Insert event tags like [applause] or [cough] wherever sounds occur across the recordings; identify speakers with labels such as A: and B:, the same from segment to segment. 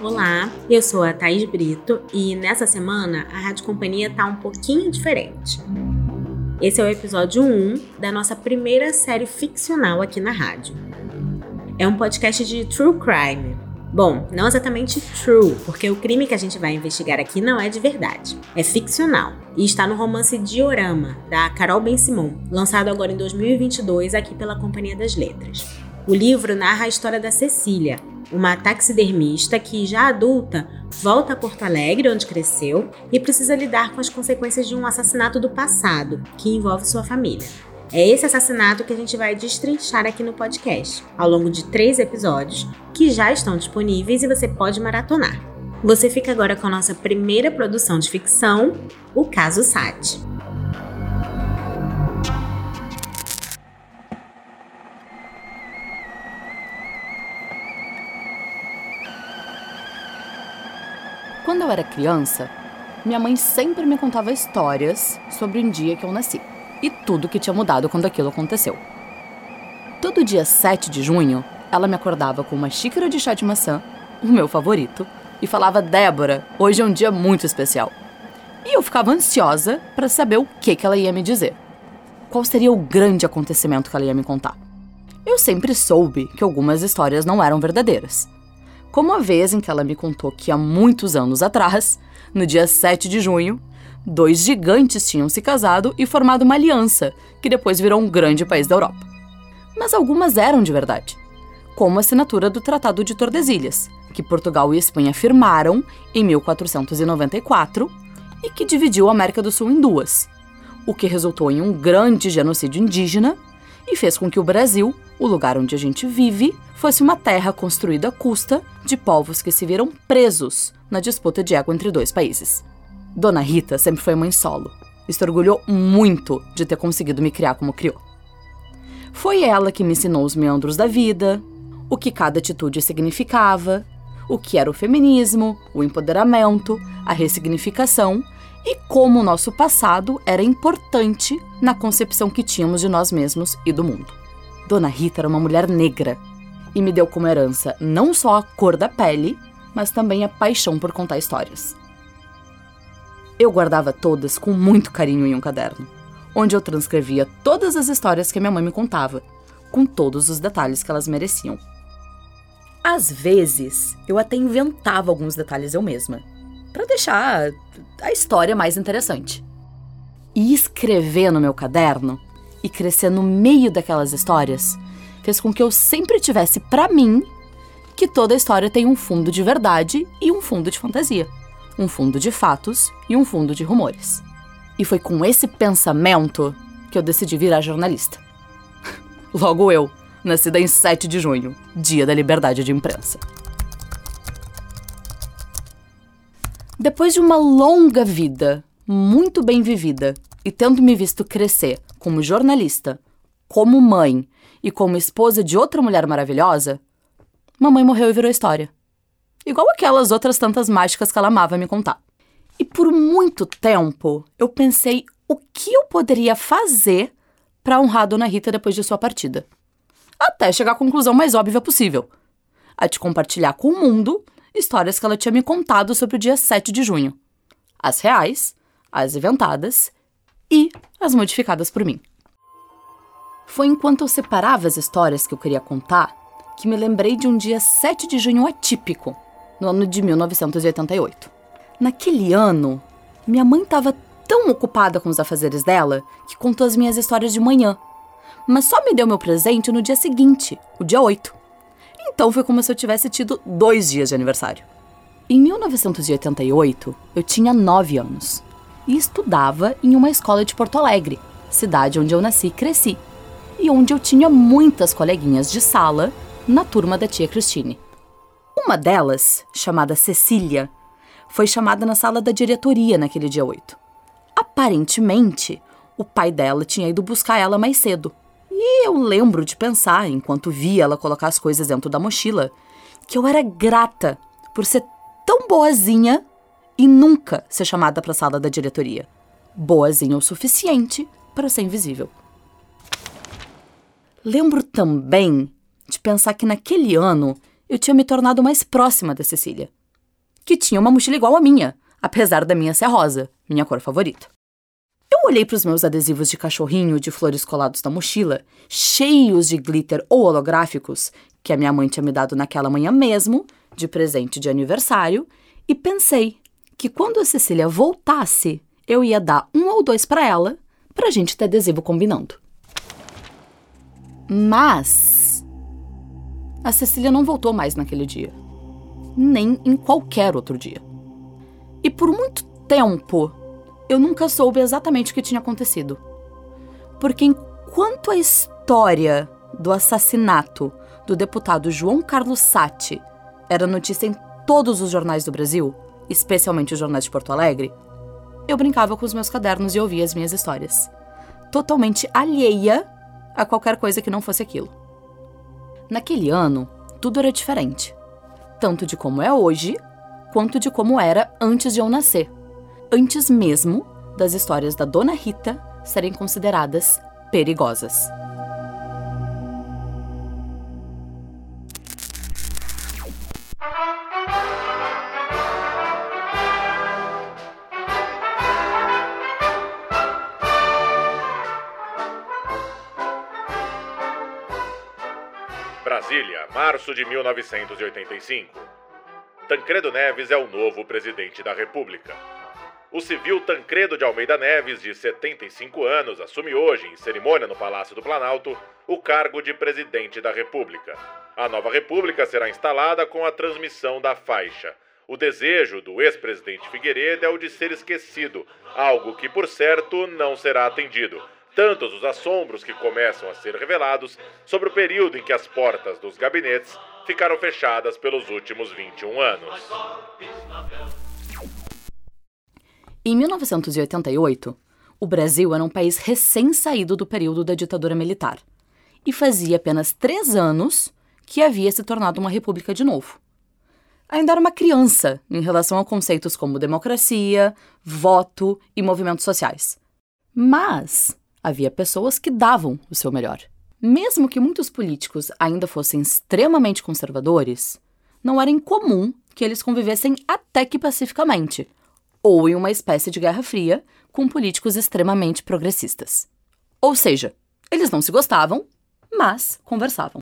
A: Olá, eu sou a Thaís Brito e nessa semana a Rádio Companhia tá um pouquinho diferente. Esse é o episódio 1 da nossa primeira série ficcional aqui na rádio. É um podcast de true crime. Bom, não exatamente true, porque o crime que a gente vai investigar aqui não é de verdade. É ficcional e está no romance Diorama, da Carol Ben-Simon, lançado agora em 2022 aqui pela Companhia das Letras. O livro narra a história da Cecília, uma taxidermista que, já adulta, volta a Porto Alegre, onde cresceu, e precisa lidar com as consequências de um assassinato do passado, que envolve sua família. É esse assassinato que a gente vai destrinchar aqui no podcast, ao longo de três episódios, que já estão disponíveis e você pode maratonar. Você fica agora com a nossa primeira produção de ficção, o caso Sati.
B: Quando eu era criança, minha mãe sempre me contava histórias sobre um dia que eu nasci e tudo que tinha mudado quando aquilo aconteceu. Todo dia 7 de junho, ela me acordava com uma xícara de chá de maçã, o meu favorito, e falava: Débora, hoje é um dia muito especial. E eu ficava ansiosa para saber o que, que ela ia me dizer. Qual seria o grande acontecimento que ela ia me contar? Eu sempre soube que algumas histórias não eram verdadeiras como a vez em que ela me contou que há muitos anos atrás, no dia 7 de junho, dois gigantes tinham se casado e formado uma aliança, que depois virou um grande país da Europa. Mas algumas eram de verdade, como a assinatura do Tratado de Tordesilhas, que Portugal e Espanha firmaram em 1494 e que dividiu a América do Sul em duas, o que resultou em um grande genocídio indígena e fez com que o Brasil, o lugar onde a gente vive, fosse uma terra construída à custa de povos que se viram presos na disputa de água entre dois países. Dona Rita sempre foi mãe solo se orgulhou muito de ter conseguido me criar como criou. Foi ela que me ensinou os meandros da vida, o que cada atitude significava, o que era o feminismo, o empoderamento, a ressignificação e como o nosso passado era importante na concepção que tínhamos de nós mesmos e do mundo. Dona Rita era uma mulher negra e me deu como herança não só a cor da pele, mas também a paixão por contar histórias. Eu guardava todas com muito carinho em um caderno, onde eu transcrevia todas as histórias que minha mãe me contava, com todos os detalhes que elas mereciam. Às vezes, eu até inventava alguns detalhes eu mesma, para deixar a história mais interessante. E escrever no meu caderno e crescer no meio daquelas histórias fez com que eu sempre tivesse para mim que toda história tem um fundo de verdade e um fundo de fantasia, um fundo de fatos e um fundo de rumores. E foi com esse pensamento que eu decidi virar jornalista. [laughs] Logo eu, nascida em 7 de junho, dia da liberdade de imprensa. Depois de uma longa vida, muito bem vivida, e tendo me visto crescer como jornalista, como mãe e como esposa de outra mulher maravilhosa, mamãe morreu e virou história. Igual aquelas outras tantas mágicas que ela amava me contar. E por muito tempo eu pensei o que eu poderia fazer para honrar a Dona Rita depois de sua partida. Até chegar à conclusão mais óbvia possível: a de compartilhar com o mundo histórias que ela tinha me contado sobre o dia 7 de junho. As reais, as inventadas e as modificadas por mim. Foi enquanto eu separava as histórias que eu queria contar que me lembrei de um dia 7 de junho atípico, no ano de 1988. Naquele ano, minha mãe estava tão ocupada com os afazeres dela que contou as minhas histórias de manhã, mas só me deu meu presente no dia seguinte, o dia 8. Então foi como se eu tivesse tido dois dias de aniversário. Em 1988, eu tinha 9 anos e estudava em uma escola de Porto Alegre, cidade onde eu nasci e cresci, e onde eu tinha muitas coleguinhas de sala na turma da tia Cristine. Uma delas, chamada Cecília, foi chamada na sala da diretoria naquele dia 8. Aparentemente, o pai dela tinha ido buscar ela mais cedo e eu lembro de pensar, enquanto via ela colocar as coisas dentro da mochila, que eu era grata por ser tão boazinha e nunca ser chamada para a sala da diretoria. Boazinha o suficiente para ser invisível. Lembro também de pensar que naquele ano eu tinha me tornado mais próxima da Cecília, que tinha uma mochila igual à minha, apesar da minha ser rosa, minha cor favorita. Olhei para os meus adesivos de cachorrinho de flores colados na mochila, cheios de glitter ou holográficos, que a minha mãe tinha me dado naquela manhã mesmo, de presente de aniversário, e pensei que quando a Cecília voltasse, eu ia dar um ou dois para ela, pra gente ter adesivo combinando. Mas a Cecília não voltou mais naquele dia, nem em qualquer outro dia. E por muito tempo eu nunca soube exatamente o que tinha acontecido. Porque enquanto a história do assassinato do deputado João Carlos Satti era notícia em todos os jornais do Brasil, especialmente os jornais de Porto Alegre, eu brincava com os meus cadernos e ouvia as minhas histórias. Totalmente alheia a qualquer coisa que não fosse aquilo. Naquele ano, tudo era diferente. Tanto de como é hoje, quanto de como era antes de eu nascer. Antes mesmo das histórias da Dona Rita serem consideradas perigosas.
C: Brasília, março de 1985. Tancredo Neves é o novo presidente da República. O civil Tancredo de Almeida Neves, de 75 anos, assume hoje, em cerimônia no Palácio do Planalto, o cargo de presidente da República. A nova República será instalada com a transmissão da faixa. O desejo do ex-presidente Figueiredo é o de ser esquecido, algo que, por certo, não será atendido tantos os assombros que começam a ser revelados sobre o período em que as portas dos gabinetes ficaram fechadas pelos últimos 21 anos.
B: Em 1988, o Brasil era um país recém-saído do período da ditadura militar e fazia apenas três anos que havia se tornado uma república de novo. Ainda era uma criança em relação a conceitos como democracia, voto e movimentos sociais. Mas havia pessoas que davam o seu melhor. Mesmo que muitos políticos ainda fossem extremamente conservadores, não era incomum que eles convivessem até que pacificamente, ou em uma espécie de guerra fria com políticos extremamente progressistas. Ou seja, eles não se gostavam, mas conversavam.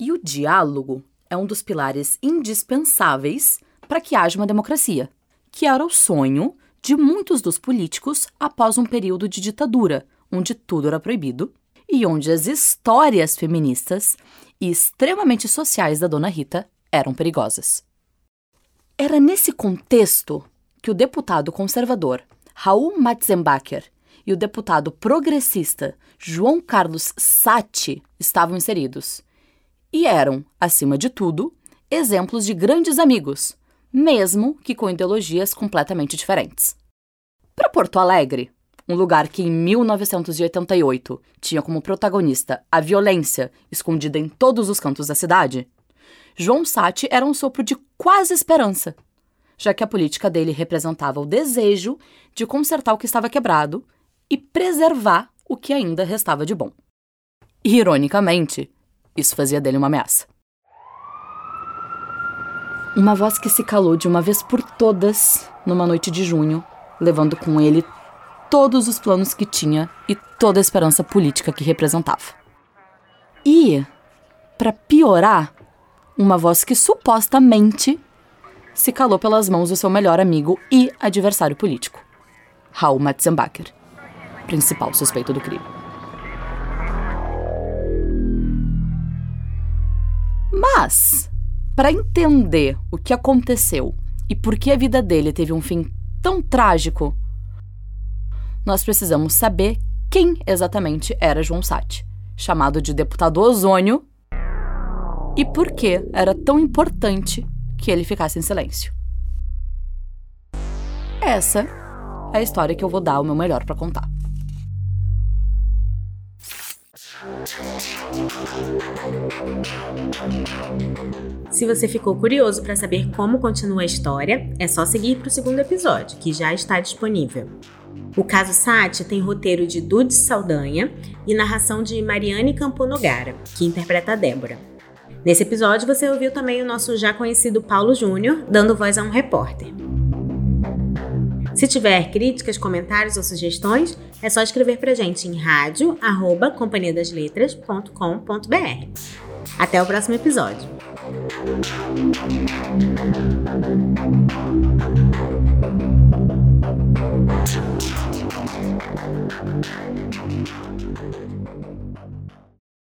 B: E o diálogo é um dos pilares indispensáveis para que haja uma democracia, que era o sonho de muitos dos políticos após um período de ditadura, onde tudo era proibido e onde as histórias feministas e extremamente sociais da Dona Rita eram perigosas. Era nesse contexto que o deputado conservador Raul Matzenbacher e o deputado progressista João Carlos Satti estavam inseridos. E eram, acima de tudo, exemplos de grandes amigos, mesmo que com ideologias completamente diferentes. Para Porto Alegre, um lugar que em 1988 tinha como protagonista a violência escondida em todos os cantos da cidade, João Sati era um sopro de quase esperança, já que a política dele representava o desejo de consertar o que estava quebrado e preservar o que ainda restava de bom. Ironicamente, isso fazia dele uma ameaça. Uma voz que se calou de uma vez por todas numa noite de junho, levando com ele todos os planos que tinha e toda a esperança política que representava. E, para piorar, uma voz que supostamente se calou pelas mãos do seu melhor amigo e adversário político, Raul Metzenbacher, principal suspeito do crime. Mas, para entender o que aconteceu e por que a vida dele teve um fim tão trágico nós precisamos saber quem exatamente era João Sati, chamado de deputado ozônio, e por que era tão importante que ele ficasse em silêncio. Essa é a história que eu vou dar o meu melhor para contar.
A: Se você ficou curioso para saber como continua a história, é só seguir para o segundo episódio, que já está disponível. O caso Sati tem roteiro de Dudes Saldanha e narração de Mariane Camponogara, que interpreta a Débora. Nesse episódio você ouviu também o nosso já conhecido Paulo Júnior dando voz a um repórter. Se tiver críticas, comentários ou sugestões, é só escrever pra gente em rádio@companhiadasletras.com.br. Até o próximo episódio.